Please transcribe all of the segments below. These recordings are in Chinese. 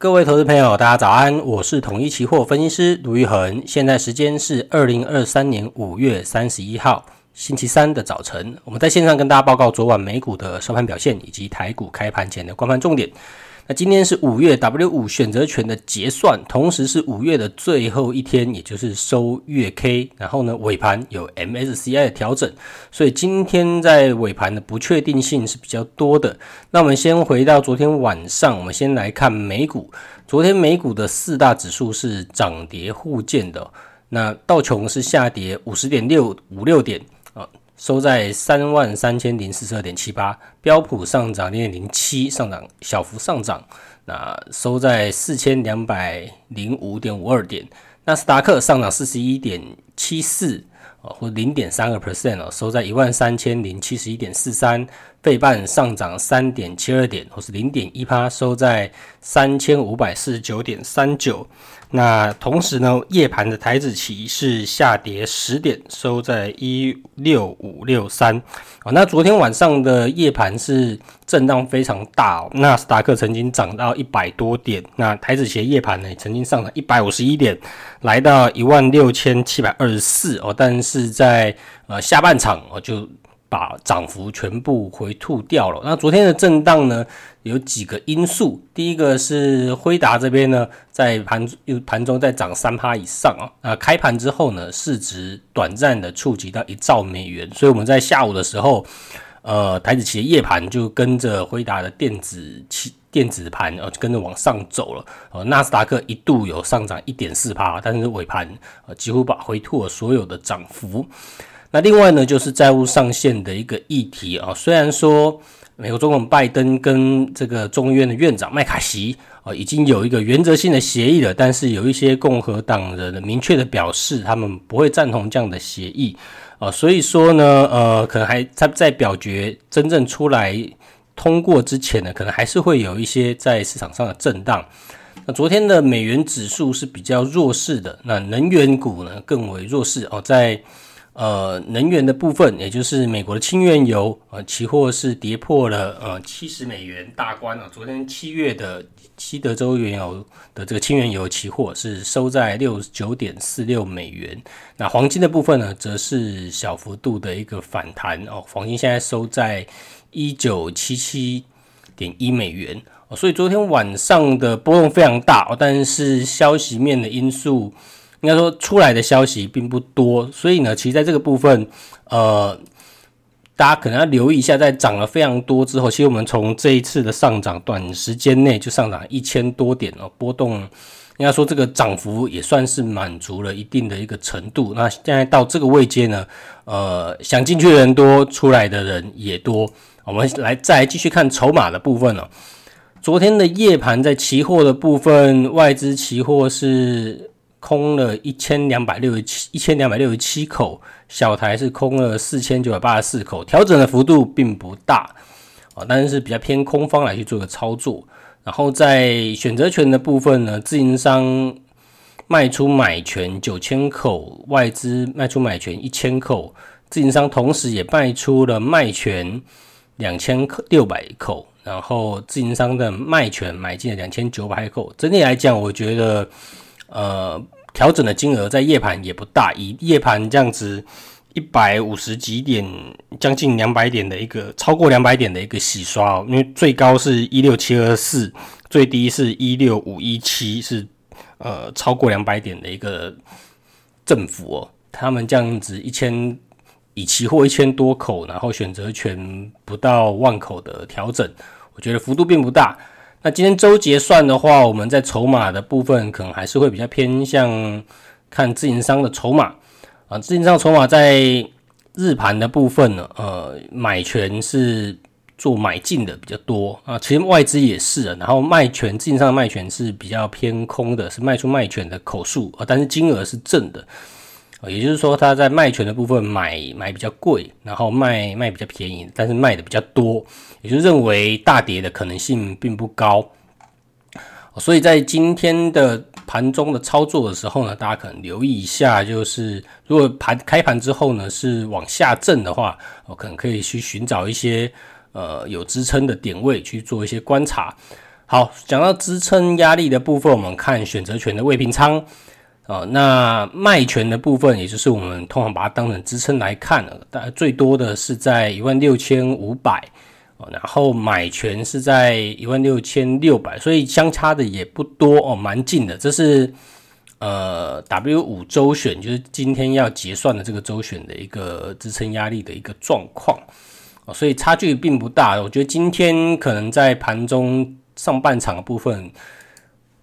各位投资朋友，大家早安，我是统一期货分析师卢昱恒，现在时间是二零二三年五月三十一号星期三的早晨，我们在线上跟大家报告昨晚美股的收盘表现以及台股开盘前的观盘重点。那今天是五月 W 五选择权的结算，同时是五月的最后一天，也就是收月 K。然后呢，尾盘有 MSCI 的调整，所以今天在尾盘的不确定性是比较多的。那我们先回到昨天晚上，我们先来看美股。昨天美股的四大指数是涨跌互见的。那道琼是下跌五十点六五六点啊。收在三万三千零四十二点七八，标普上涨零点零七，上涨小幅上涨，那收在四千两百零五点五二点，纳斯达克上涨四十一点七四，或零点三个 percent 哦，收在一万三千零七十一点四三，费半上涨三点七二点，或是零点一趴，收在三千五百四十九点三九。那同时呢，夜盘的台指期是下跌十点，收在一六五六三。哦，那昨天晚上的夜盘是震荡非常大哦，纳斯达克曾经涨到一百多点，那台指期夜盘呢曾经上涨一百五十一点，来到一万六千七百二十四哦，但是在呃下半场哦就。把涨幅全部回吐掉了。那昨天的震荡呢，有几个因素。第一个是辉达这边呢，在盘又盘中在涨三趴以上啊。那开盘之后呢，市值短暂的触及到一兆美元，所以我们在下午的时候，呃，台指期的夜盘就跟着辉达的电子期电子盘呃，跟着往上走了。呃，纳斯达克一度有上涨一点四趴，但是尾盘呃几乎把回吐了所有的涨幅。那另外呢，就是债务上限的一个议题啊。虽然说美国总统拜登跟这个众议院的院长麦卡锡啊已经有一个原则性的协议了，但是有一些共和党人明确的表示，他们不会赞同这样的协议啊。所以说呢，呃，可能还在在表决真正出来通过之前呢，可能还是会有一些在市场上的震荡。那昨天的美元指数是比较弱势的，那能源股呢更为弱势哦，在。呃，能源的部分，也就是美国的轻原油，呃，期货是跌破了呃七十美元大关啊。昨天七月的西德州原油的这个轻原油期货是收在六十九点四六美元。那黄金的部分呢，则是小幅度的一个反弹哦，黄金现在收在一九七七点一美元。所以昨天晚上的波动非常大哦，但是消息面的因素。应该说出来的消息并不多，所以呢，其实在这个部分，呃，大家可能要留意一下，在涨了非常多之后，其实我们从这一次的上涨，短时间内就上涨一千多点哦，波动应该说这个涨幅也算是满足了一定的一个程度。那现在到这个位阶呢，呃，想进去的人多，出来的人也多。我们来再来继续看筹码的部分了。昨天的夜盘在期货的部分，外资期货是。空了一千两百六十七一千两百六十七口，小台是空了四千九百八十四口，调整的幅度并不大啊，但是比较偏空方来去做个操作。然后在选择权的部分呢，自营商卖出买权九千口，外资卖出买权一千口，自营商同时也卖出了卖权两千六百口，然后自营商的卖权买进了两千九百口。整体来讲，我觉得。呃，调整的金额在夜盘也不大，以夜盘这样子一百五十几点，将近两百点的一个超过两百点的一个洗刷哦，因为最高是一六七二四，最低是一六五一七，是呃超过两百点的一个振幅哦。他们这样子一千以期货一千多口，然后选择权不到万口的调整，我觉得幅度并不大。那今天周结算的话，我们在筹码的部分可能还是会比较偏向看自营商的筹码啊，自营商筹码在日盘的部分呢，呃，买权是做买进的比较多啊，其实外资也是，然后卖权自营商的卖权是比较偏空的，是卖出卖权的口数啊，但是金额是正的。也就是说，他在卖权的部分买买比较贵，然后卖卖比较便宜，但是卖的比较多，也就认为大跌的可能性并不高。所以在今天的盘中的操作的时候呢，大家可能留意一下，就是如果盘开盘之后呢是往下震的话，我可能可以去寻找一些呃有支撑的点位去做一些观察。好，讲到支撑压力的部分，我们看选择权的未平仓。哦，那卖权的部分，也就是我们通常把它当成支撑来看了，大概最多的是在一万六千五百，哦，然后买权是在一万六千六百，所以相差的也不多哦，蛮近的。这是呃 W 五周选，就是今天要结算的这个周选的一个支撑压力的一个状况，哦，所以差距并不大。我觉得今天可能在盘中上半场的部分。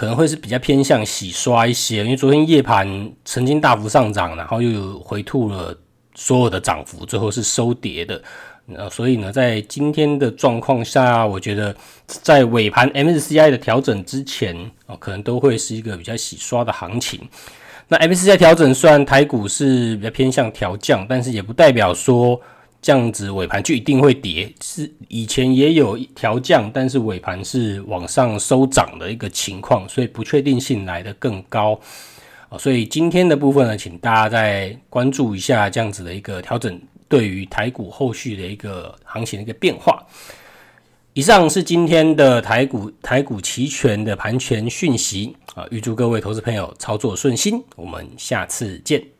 可能会是比较偏向洗刷一些，因为昨天夜盘曾经大幅上涨，然后又有回吐了所有的涨幅，最后是收跌的。呃，所以呢，在今天的状况下，我觉得在尾盘 MSCI 的调整之前，哦，可能都会是一个比较洗刷的行情。那 MSCI 调整虽然台股是比较偏向调降，但是也不代表说。这样子尾盘就一定会跌，是以前也有调降，但是尾盘是往上收涨的一个情况，所以不确定性来得更高啊。所以今天的部分呢，请大家再关注一下这样子的一个调整，对于台股后续的一个行情的一个变化。以上是今天的台股台股期权的盘前讯息啊，预祝各位投资朋友操作顺心，我们下次见。